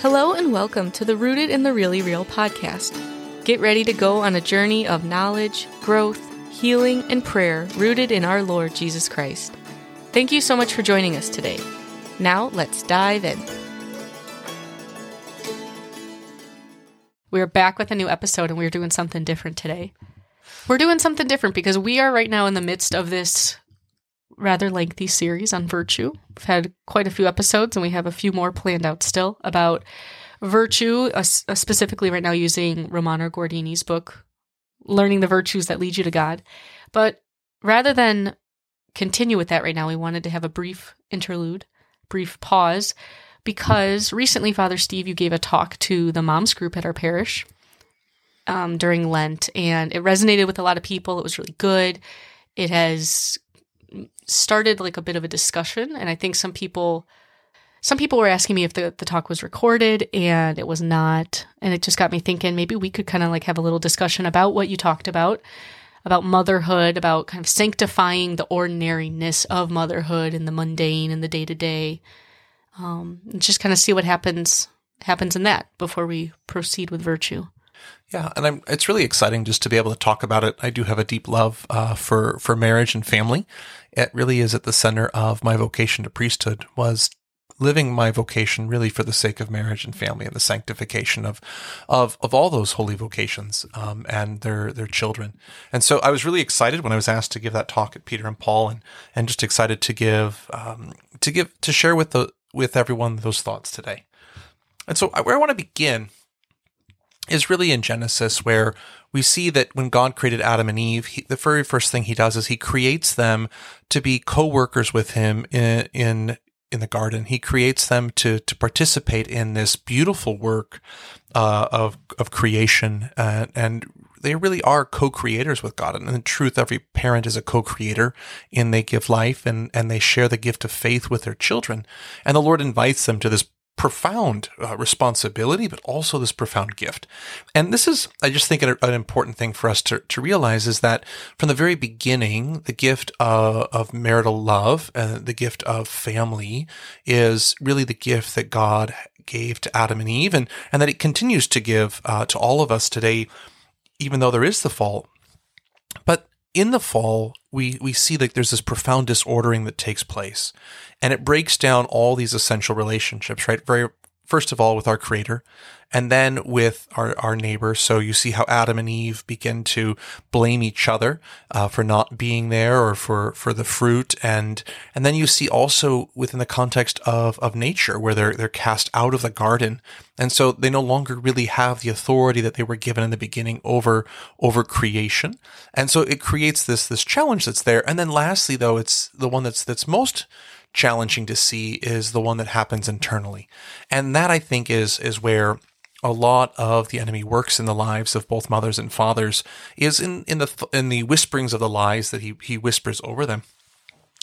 Hello and welcome to the Rooted in the Really Real podcast. Get ready to go on a journey of knowledge, growth, healing, and prayer rooted in our Lord Jesus Christ. Thank you so much for joining us today. Now let's dive in. We're back with a new episode and we're doing something different today. We're doing something different because we are right now in the midst of this rather lengthy series on virtue. We've had quite a few episodes and we have a few more planned out still about virtue, uh, uh, specifically right now using Romano Guardini's book, Learning the Virtues That Lead You to God. But rather than continue with that right now, we wanted to have a brief interlude, brief pause, because recently, Father Steve, you gave a talk to the moms group at our parish um, during Lent, and it resonated with a lot of people. It was really good. It has started like a bit of a discussion and i think some people some people were asking me if the, the talk was recorded and it was not and it just got me thinking maybe we could kind of like have a little discussion about what you talked about about motherhood about kind of sanctifying the ordinariness of motherhood and the mundane and the day-to-day um, and just kind of see what happens happens in that before we proceed with virtue yeah, and I'm, it's really exciting just to be able to talk about it. I do have a deep love uh, for for marriage and family. It really is at the center of my vocation to priesthood. Was living my vocation really for the sake of marriage and family and the sanctification of of of all those holy vocations um, and their their children. And so I was really excited when I was asked to give that talk at Peter and Paul, and and just excited to give um, to give to share with the with everyone those thoughts today. And so where I want to begin is really in Genesis, where we see that when God created Adam and Eve, he, the very first thing he does is he creates them to be co-workers with him in, in, in the garden. He creates them to, to participate in this beautiful work, uh, of, of creation. Uh, and they really are co-creators with God. And in truth, every parent is a co-creator and they give life and, and they share the gift of faith with their children. And the Lord invites them to this profound uh, responsibility, but also this profound gift. And this is, I just think, an, an, important thing for us to, to realize is that from the very beginning, the gift of, of marital love, and the gift of family is really the gift that God gave to Adam and Eve and, and that it continues to give uh, to all of us today, even though there is the fall. But in the fall, we, we see that there's this profound disordering that takes place. And it breaks down all these essential relationships, right? Very, first of all, with our creator, and then with our, our neighbor. So you see how Adam and Eve begin to blame each other uh, for not being there or for, for the fruit. And, and then you see also within the context of, of nature where they're, they're cast out of the garden. And so they no longer really have the authority that they were given in the beginning over, over creation. And so it creates this, this challenge that's there. And then lastly, though, it's the one that's, that's most challenging to see is the one that happens internally. And that I think is, is where a lot of the enemy works in the lives of both mothers and fathers is in, in the, in the whisperings of the lies that he, he whispers over them.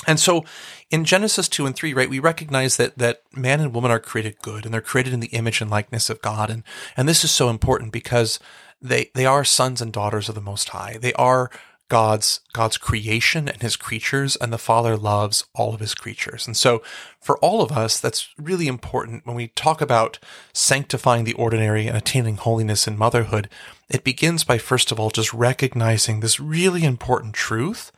And so in Genesis 2 and 3, right, we recognize that, that man and woman are created good and they're created in the image and likeness of God. And, and this is so important because they, they are sons and daughters of the Most High. They are God's God's creation and his creatures and the Father loves all of his creatures. And so for all of us that's really important when we talk about sanctifying the ordinary and attaining holiness in motherhood. It begins by first of all just recognizing this really important truth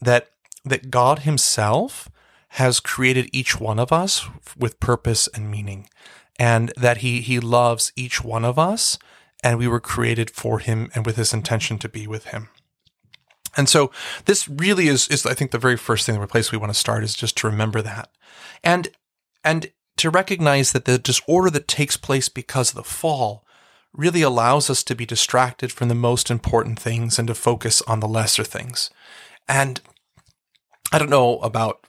that that God himself has created each one of us with purpose and meaning and that he he loves each one of us and we were created for him and with his intention to be with him. And so this really is, is, I think the very first thing, the place we want to start is just to remember that. And, and to recognize that the disorder that takes place because of the fall really allows us to be distracted from the most important things and to focus on the lesser things. And I don't know about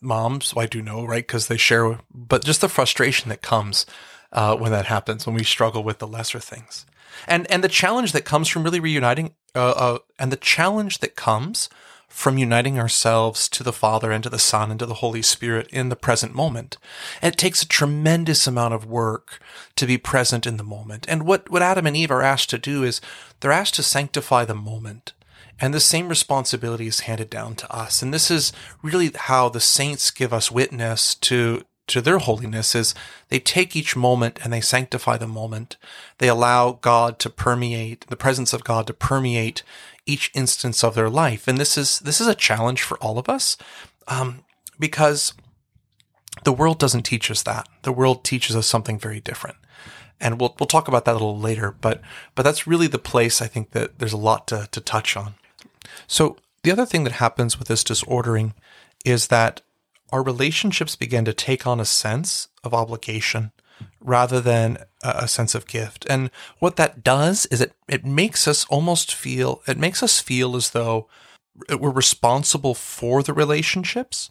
moms. Well, I do know, right? Because they share, but just the frustration that comes uh, when that happens, when we struggle with the lesser things and and the challenge that comes from really reuniting, uh, uh, and the challenge that comes from uniting ourselves to the Father and to the Son and to the Holy Spirit in the present moment. And it takes a tremendous amount of work to be present in the moment. And what, what Adam and Eve are asked to do is they're asked to sanctify the moment. And the same responsibility is handed down to us. And this is really how the saints give us witness to to their holiness is they take each moment and they sanctify the moment. They allow God to permeate the presence of God to permeate each instance of their life. And this is, this is a challenge for all of us. Um, because the world doesn't teach us that. The world teaches us something very different. And we'll, we'll talk about that a little later, but, but that's really the place I think that there's a lot to, to touch on. So the other thing that happens with this disordering is that our relationships begin to take on a sense of obligation rather than a sense of gift. And what that does is it, it makes us almost feel, it makes us feel as though we're responsible for the relationships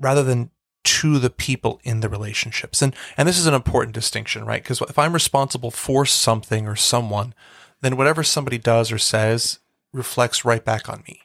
rather than to the people in the relationships. And and this is an important distinction, right? Because if I'm responsible for something or someone, then whatever somebody does or says reflects right back on me.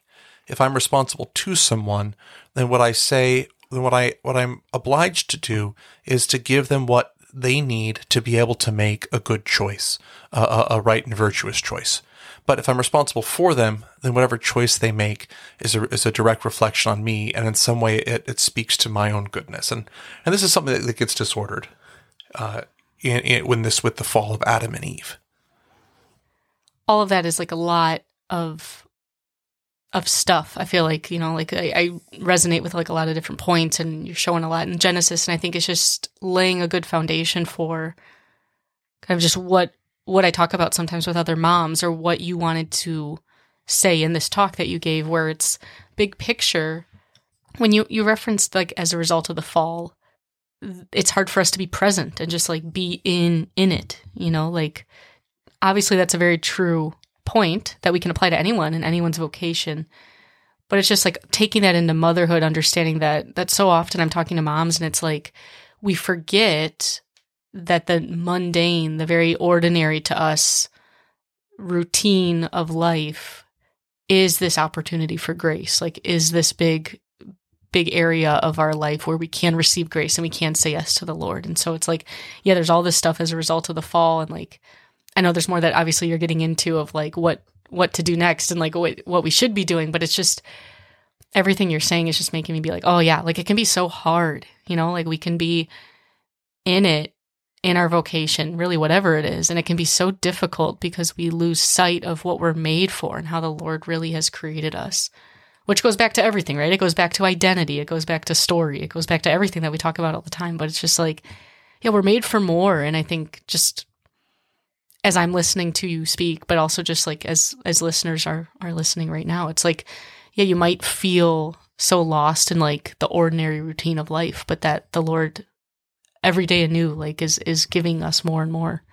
If I'm responsible to someone, then what I say, then what I what I'm obliged to do is to give them what they need to be able to make a good choice, a, a right and virtuous choice. But if I'm responsible for them, then whatever choice they make is a, is a direct reflection on me, and in some way it, it speaks to my own goodness. And and this is something that, that gets disordered uh, in, in, when this with the fall of Adam and Eve. All of that is like a lot of of stuff. I feel like you know, like I, I resonate with like a lot of different points, and you're showing a lot in Genesis, and I think it's just laying a good foundation for kind of just what what I talk about sometimes with other moms or what you wanted to say in this talk that you gave where it's big picture when you you referenced like as a result of the fall it's hard for us to be present and just like be in in it you know like obviously that's a very true point that we can apply to anyone and anyone's vocation but it's just like taking that into motherhood understanding that that so often i'm talking to moms and it's like we forget that the mundane, the very ordinary to us routine of life is this opportunity for grace. Like, is this big, big area of our life where we can receive grace and we can say yes to the Lord. And so it's like, yeah, there's all this stuff as a result of the fall. And like, I know there's more that obviously you're getting into of like what, what to do next and like what, what we should be doing. But it's just, everything you're saying is just making me be like, oh yeah, like it can be so hard, you know, like we can be in it in our vocation, really whatever it is. And it can be so difficult because we lose sight of what we're made for and how the Lord really has created us. Which goes back to everything, right? It goes back to identity, it goes back to story, it goes back to everything that we talk about all the time. But it's just like, yeah, we're made for more. And I think just as I'm listening to you speak, but also just like as as listeners are are listening right now, it's like, yeah, you might feel so lost in like the ordinary routine of life, but that the Lord every day anew like is is giving us more and more.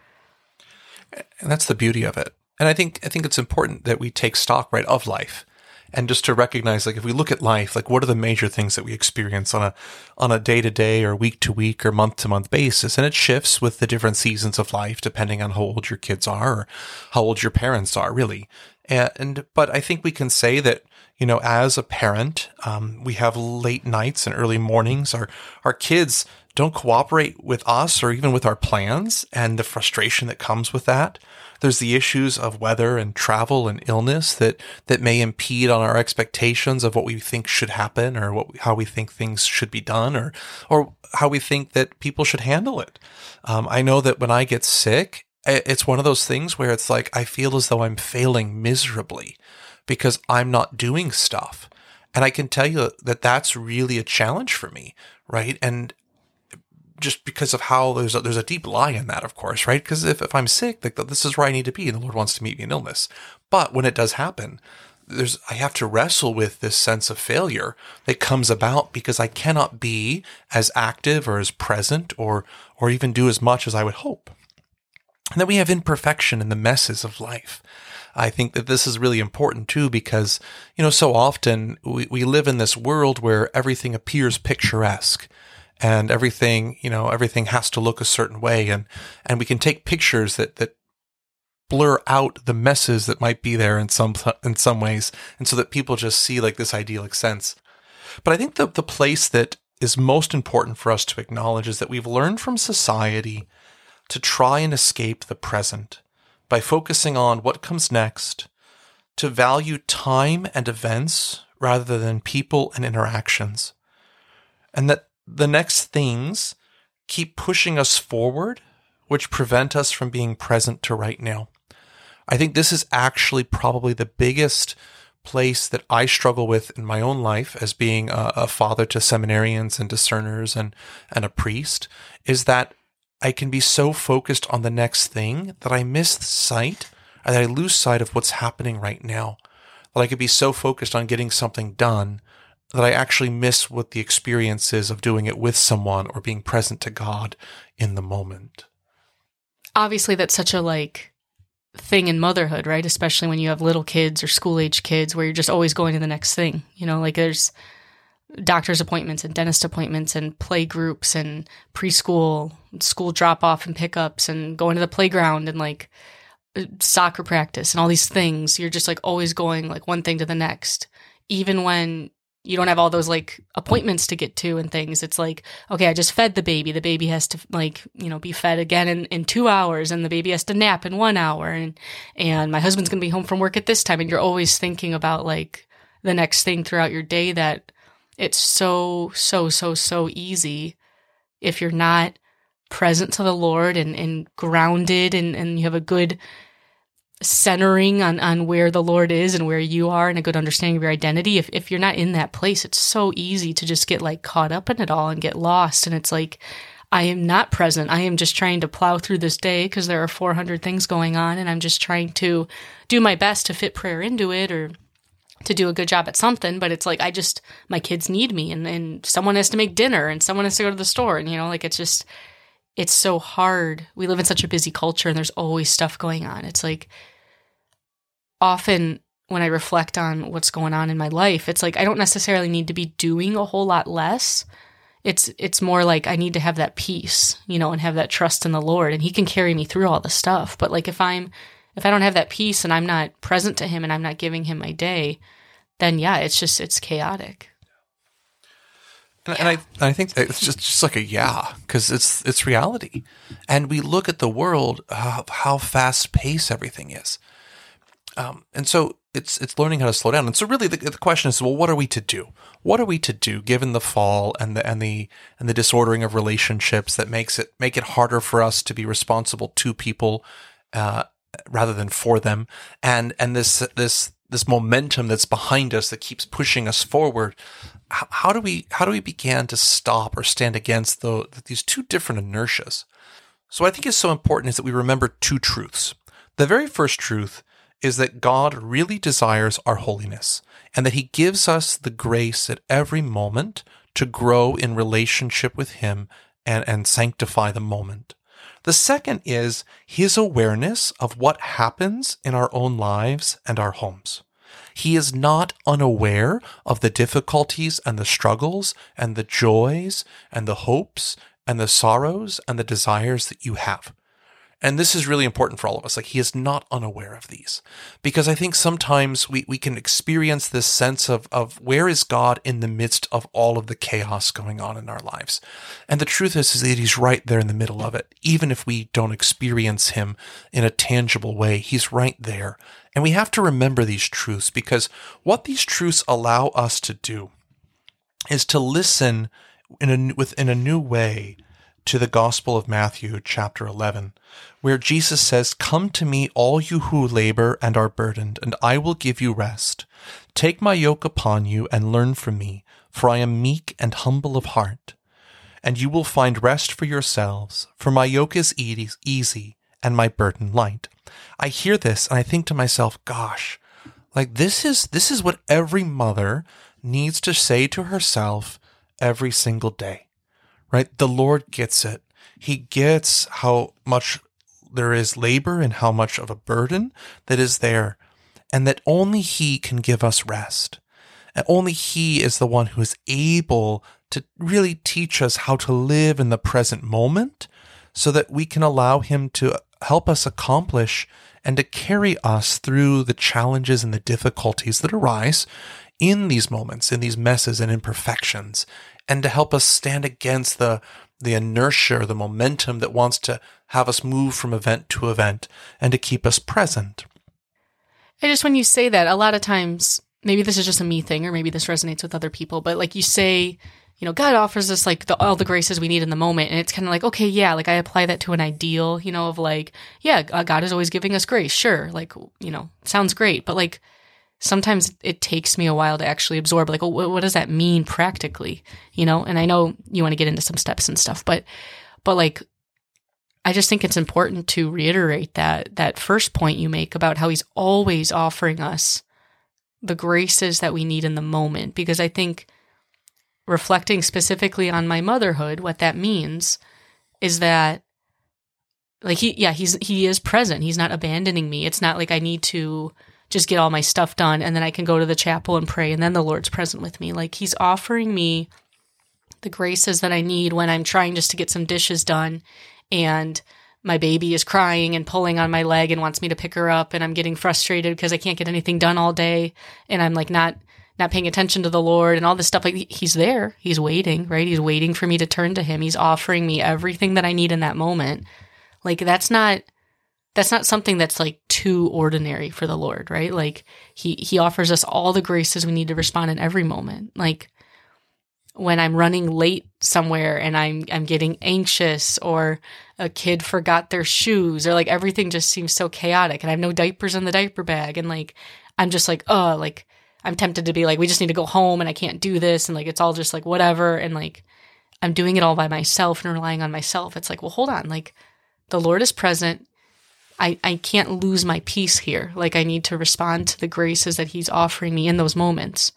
And that's the beauty of it. And i think i think it's important that we take stock right of life and just to recognize like if we look at life like what are the major things that we experience on a on a day to day or week to week or month to month basis? And it shifts with the different seasons of life depending on how old your kids are or how old your parents are really. And, but i think we can say that you know as a parent um, we have late nights and early mornings. Our our kids don't cooperate with us or even with our plans and the frustration that comes with that. There's the issues of weather and travel and illness that, that may impede on our expectations of what we think should happen or what, how we think things should be done or, or how we think that people should handle it. Um, I know that when I get sick, it's one of those things where it's like I feel as though I'm failing miserably because I'm not doing stuff. And I can tell you that that's really a challenge for me, right? And just because of how there's a, there's a deep lie in that, of course, right? Because if, if I'm sick, like this is where I need to be, and the Lord wants to meet me in illness. But when it does happen, there's I have to wrestle with this sense of failure that comes about because I cannot be as active or as present or or even do as much as I would hope. And then we have imperfection in the messes of life. I think that this is really important too because, you know, so often we, we live in this world where everything appears picturesque and everything, you know, everything has to look a certain way. And, and we can take pictures that, that blur out the messes that might be there in some, in some ways. And so that people just see like this idyllic sense. But I think the, the place that is most important for us to acknowledge is that we've learned from society to try and escape the present by focusing on what comes next, to value time and events rather than people and interactions. And that the next things keep pushing us forward, which prevent us from being present to right now. I think this is actually probably the biggest place that I struggle with in my own life as being a, a, father to seminarians and discerners and, and a priest is that I can be so focused on the next thing that I miss sight, that I lose sight of what's happening right now. That I could be so focused on getting something done that I actually miss what the experience is of doing it with someone or being present to God in the moment. Obviously, that's such a like thing in motherhood, right? Especially when you have little kids or school age kids where you're just always going to the next thing. You know, like there's doctor's appointments and dentist appointments and play groups and preschool, school drop off and pickups and going to the playground and like soccer practice and all these things. You're just like always going like one thing to the next. Even when you don't have all those like appointments to get to and things. It's like, okay, I just fed the baby. The baby has to like, you know, be fed again in, in two hours and the baby has to nap in one hour and, and my husband's going to be home from work at this time. And you're always thinking about like the next thing throughout your day that it's so, so, so, so easy if you're not present to the Lord and, and grounded and, and you have a good centering on, on where the Lord is and where you are and a good understanding of your identity. If, if you're not in that place, it's so easy to just get like caught up in it all and get lost. And it's like, I am not present. I am just trying to plow through this day because there are 400 things going on and I'm just trying to do my best to fit prayer into it or to do a good job at something. But it's like, I just, my kids need me and, and someone has to make dinner and someone has to go to the store. And, you know, like it's just, it's so hard. We live in such a busy culture and there's always stuff going on. It's like often when I reflect on what's going on in my life, it's like I don't necessarily need to be doing a whole lot less. It's it's more like I need to have that peace, you know, and have that trust in the Lord and he can carry me through all the stuff. But like if I'm if I don't have that peace and I'm not present to him and I'm not giving him my day, then yeah, it's just it's chaotic. And, yeah. and I, I think it's just, just like a yeah, because it's it's reality, and we look at the world uh, how fast paced everything is, um, and so it's it's learning how to slow down. And so really the, the question is, well, what are we to do? What are we to do given the fall and the and the and the disordering of relationships that makes it make it harder for us to be responsible to people uh, rather than for them, and and this this this momentum that's behind us that keeps pushing us forward how, how do we how do we begin to stop or stand against the, these two different inertias? So i think is so important is that we remember two truths. The very first truth is that god really desires our holiness and that he gives us the grace at every moment to grow in relationship with him and, and sanctify the moment the second is his awareness of what happens in our own lives and our homes. He is not unaware of the difficulties and the struggles and the joys and the hopes and the sorrows and the desires that you have. And this is really important for all of us. Like, he is not unaware of these. Because I think sometimes we, we can experience this sense of, of where is God in the midst of all of the chaos going on in our lives? And the truth is, is that he's right there in the middle of it. Even if we don't experience him in a tangible way, he's right there. And we have to remember these truths because what these truths allow us to do is to listen in a, within a new way to the Gospel of Matthew, chapter 11, where Jesus says, Come to me, all you who labor and are burdened, and I will give you rest. Take my yoke upon you and learn from me, for I am meek and humble of heart. And you will find rest for yourselves, for my yoke is easy and my burden light. I hear this and I think to myself, gosh, like this is this is what every mother needs to say to herself every single day right? The Lord gets it. He gets how much there is labor and how much of a burden that is there, and that only He can give us rest. And only He is the one who is able to really teach us how to live in the present moment so that we can allow Him to help us accomplish and to carry us through the challenges and the difficulties that arise in these moments, in these messes and imperfections, and to help us stand against the the inertia or the momentum that wants to have us move from event to event and to keep us present. I just when you say that, a lot of times maybe this is just a me thing or maybe this resonates with other people, but like you say, you know, God offers us like the, all the graces we need in the moment. And it's kind of like, okay, yeah, like I apply that to an ideal, you know, of like, yeah, uh, God is always giving us grace. Sure. Like, you know, sounds great. But like, sometimes it takes me a while to actually absorb, like, oh, what does that mean practically? You know, and I know you want to get into some steps and stuff, but, but like, I just think it's important to reiterate that, that first point you make about how he's always offering us the graces that we need in the moment, because I think, reflecting specifically on my motherhood, what that means is that like he yeah, he's he is present. He's not abandoning me. It's not like I need to just get all my stuff done and then I can go to the chapel and pray and then the Lord's present with me. Like he's offering me the graces that I need when I'm trying just to get some dishes done and my baby is crying and pulling on my leg and wants me to pick her up and I'm getting frustrated because I can't get anything done all day and I'm like not not paying attention to the Lord and all this stuff. Like he's there, he's waiting, right? He's waiting for me to turn to him. He's offering me everything that I need in that moment. Like that's not that's not something that's like too ordinary for the Lord, right? Like he he offers us all the graces we need to respond in every moment. Like when I'm running late somewhere and I'm I'm getting anxious or a kid forgot their shoes or like everything just seems so chaotic and I have no diapers in the diaper bag and like I'm just like, oh, like I'm tempted to be like, we just need to go home and I can't do this. And like, it's all just like whatever. And like, I'm doing it all by myself and relying on myself. It's like, well, hold on. Like, the Lord is present. I, I can't lose my peace here. Like, I need to respond to the graces that He's offering me in those moments.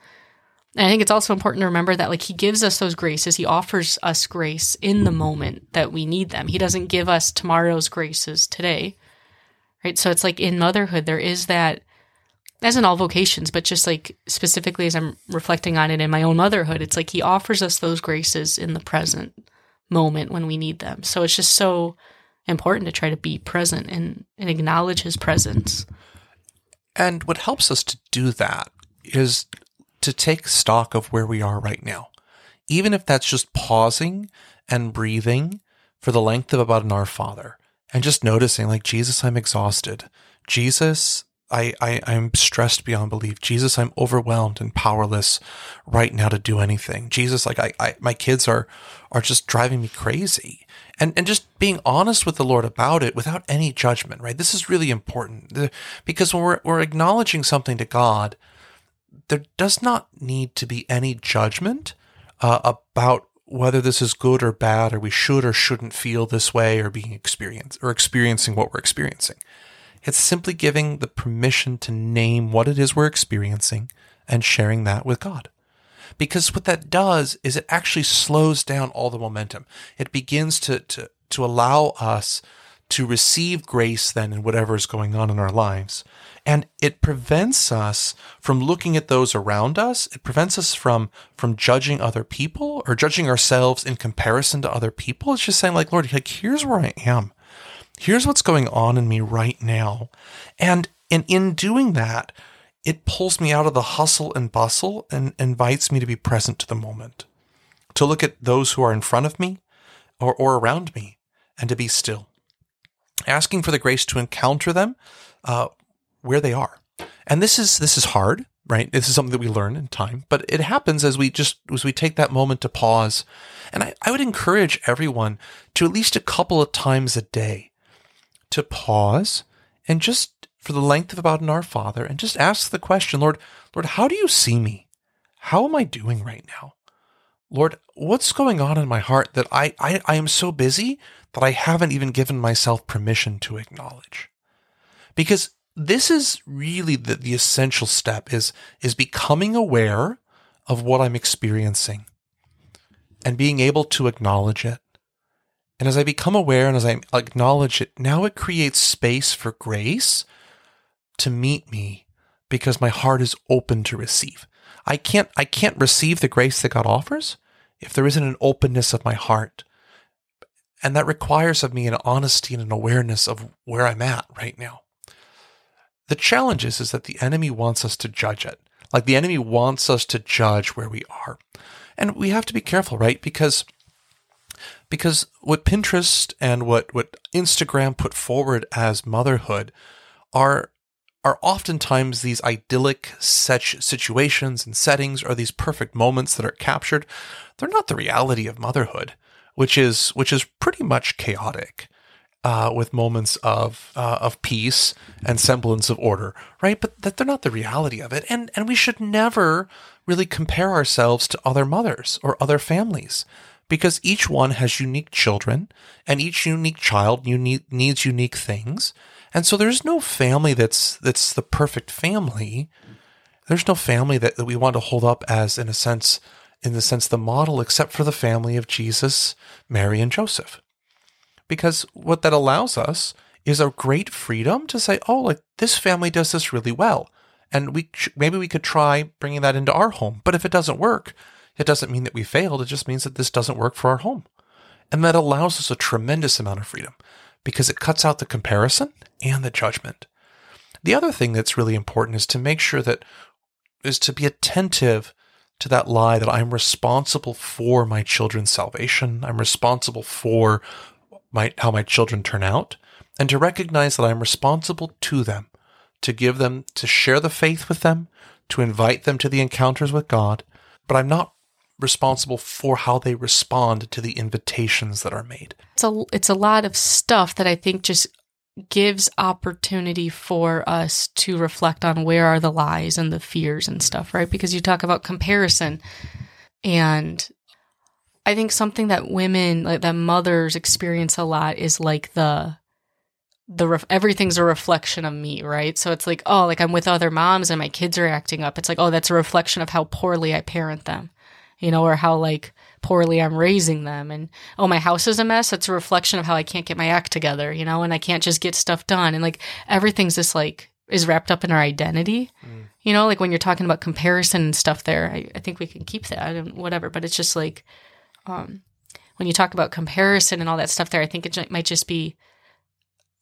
And I think it's also important to remember that, like, He gives us those graces. He offers us grace in the moment that we need them. He doesn't give us tomorrow's graces today. Right. So it's like in motherhood, there is that as in all vocations, but just like specifically as I'm reflecting on it in my own motherhood, it's like he offers us those graces in the present moment when we need them. So it's just so important to try to be present and, and acknowledge his presence. And what helps us to do that is to take stock of where we are right now. Even if that's just pausing and breathing for the length of about an Our Father and just noticing, like, Jesus, I'm exhausted. Jesus, I, I, I'm stressed beyond belief. Jesus, I'm overwhelmed and powerless right now to do anything. Jesus, like I, I my kids are, are just driving me crazy. And, and just being honest with the Lord about it without any judgment, right? This is really important because when we're, we're acknowledging something to God, there does not need to be any judgment uh, about whether this is good or bad, or we should or shouldn't feel this way, or being experienced or experiencing what we're experiencing. It's simply giving the permission to name what it is we're experiencing and sharing that with God. Because what that does is it actually slows down all the momentum. It begins to, to, to allow us to receive grace then in whatever is going on in our lives. And it prevents us from looking at those around us. It prevents us from, from judging other people or judging ourselves in comparison to other people. It's just saying like, Lord, like, here's where I am here's what's going on in me right now. And, and in doing that, it pulls me out of the hustle and bustle and invites me to be present to the moment, to look at those who are in front of me or, or around me and to be still, asking for the grace to encounter them uh, where they are. And this is this is hard, right? This is something that we learn in time, but it happens as we just as we take that moment to pause. And I, I would encourage everyone to at least a couple of times a day to pause and just for the length of about an Our Father and just ask the question, Lord, Lord, how do you see me? How am I doing right now? Lord, what's going on in my heart that I, I, I am so busy that I haven't even given myself permission to acknowledge? Because this is really the, the essential step is, is becoming aware of what I'm experiencing and being able to acknowledge it and as I become aware and as I acknowledge it, now it creates space for grace to meet me because my heart is open to receive. I can't I can't receive the grace that God offers if there isn't an openness of my heart. And that requires of me an honesty and an awareness of where I'm at right now. The challenge is, is that the enemy wants us to judge it. Like the enemy wants us to judge where we are. And we have to be careful, right? Because because what Pinterest and what, what Instagram put forward as motherhood are are oftentimes these idyllic such situations and settings or these perfect moments that are captured. They're not the reality of motherhood, which is which is pretty much chaotic. Uh, with moments of uh, of peace and semblance of order, right? But that they're not the reality of it, and and we should never really compare ourselves to other mothers or other families because each one has unique children and each unique child needs unique things. And so there's no family that's that's the perfect family. There's no family that, that we want to hold up as in a sense in the sense the model except for the family of Jesus, Mary and Joseph. Because what that allows us is a great freedom to say, "Oh, like this family does this really well." And we maybe we could try bringing that into our home. But if it doesn't work, it doesn't mean that we failed. It just means that this doesn't work for our home. And that allows us a tremendous amount of freedom because it cuts out the comparison and the judgment. The other thing that's really important is to make sure that is to be attentive to that lie that I'm responsible for my children's salvation. I'm responsible for my, how my children turn out and to recognize that I'm responsible to them, to give them, to share the faith with them, to invite them to the encounters with God, but I'm not responsible for how they respond to the invitations that are made. It's a it's a lot of stuff that I think just gives opportunity for us to reflect on where are the lies and the fears and stuff, right? Because you talk about comparison and I think something that women like that mothers experience a lot is like the the ref- everything's a reflection of me, right? So it's like, oh, like I'm with other moms and my kids are acting up. It's like, oh, that's a reflection of how poorly I parent them you know, or how like poorly I'm raising them. And oh, my house is a mess. It's a reflection of how I can't get my act together, you know, and I can't just get stuff done. And like everything's just like is wrapped up in our identity. Mm. You know, like when you're talking about comparison and stuff there, I, I think we can keep that and whatever. But it's just like um, when you talk about comparison and all that stuff there, I think it might just be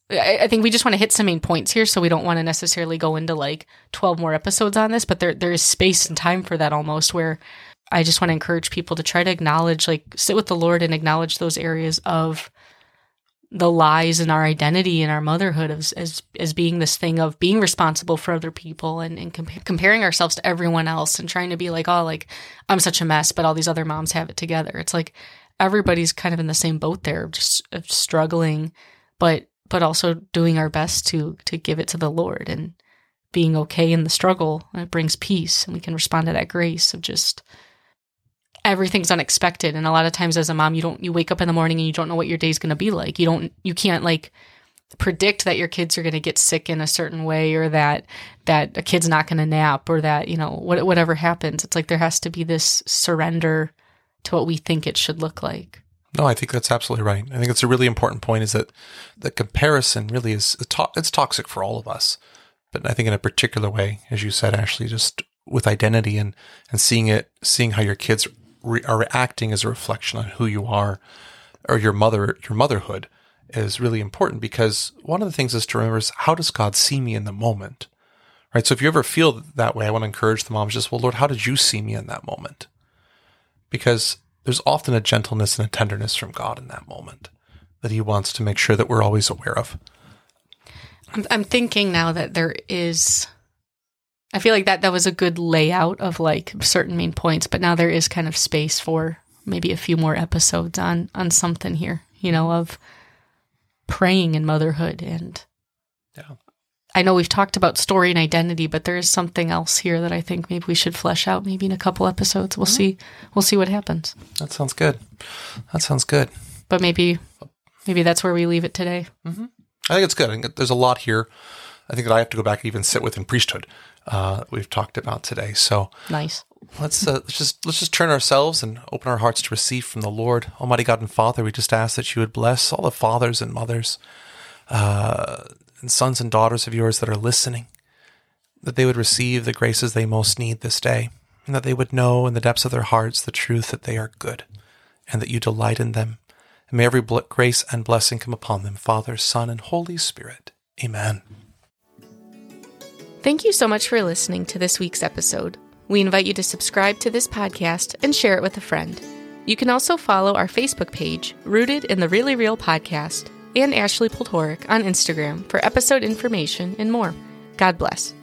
I, think we just want to hit some main points here, so we don't want to necessarily go into like twelve more episodes on this. But there there is space and time for that almost, where I just want to encourage people to try to acknowledge, like, sit with the Lord and acknowledge those areas of the lies in our identity and our motherhood as, as, as being this thing of being responsible for other people and, and comparing ourselves to everyone else and trying to be like, oh, like, I'm such a mess, but all these other moms have it together. It's like everybody's kind of in the same boat there, just uh, struggling, but but also doing our best to to give it to the Lord and being okay in the struggle. It brings peace, and we can respond to that grace of just everything's unexpected. And a lot of times as a mom you don't you wake up in the morning and you don't know what your day's going to be like. You don't you can't like predict that your kids are going to get sick in a certain way or that that a kid's not going to nap or that you know what, whatever happens. It's like there has to be this surrender to what we think it should look like. No i think that's absolutely right. I think it's a really important point is that the comparison really is it's toxic for all of us. But i think in a particular way as you said ashley just with identity and and seeing it seeing how your kids re- are acting as a reflection on who you are or your mother, your motherhood is really important because one of the things is to remember is how does God see me in the moment? Right. So if you ever feel that way, I want to encourage the moms just, well, Lord, how did you see me in that moment? Because there's often a gentleness and a tenderness from God in that moment that he wants to make sure that we're always aware of. I'm, I'm thinking now that there is I feel like that that was a good layout of like certain main points, but now there is kind of space for maybe a few more episodes on on something here, you know, of praying and motherhood and yeah. I know we've talked about story and identity, but there is something else here that I think maybe we should flesh out maybe in a couple episodes. We'll mm-hmm. see we'll see what happens. That sounds good. That sounds good. But maybe maybe that's where we leave it today. Mm-hmm. I think it's good. I think there's a lot here. I think that I have to go back and even sit with in priesthood uh, we've talked about today. So nice. Let's uh, let's just let's just turn ourselves and open our hearts to receive from the Lord, Almighty God and Father. We just ask that you would bless all the fathers and mothers, uh, and sons and daughters of yours that are listening, that they would receive the graces they most need this day, and that they would know in the depths of their hearts the truth that they are good, and that you delight in them. And may every grace and blessing come upon them, Father, Son, and Holy Spirit. Amen. Thank you so much for listening to this week's episode. We invite you to subscribe to this podcast and share it with a friend. You can also follow our Facebook page, Rooted in the Really Real Podcast, and Ashley Poltoric on Instagram for episode information and more. God bless.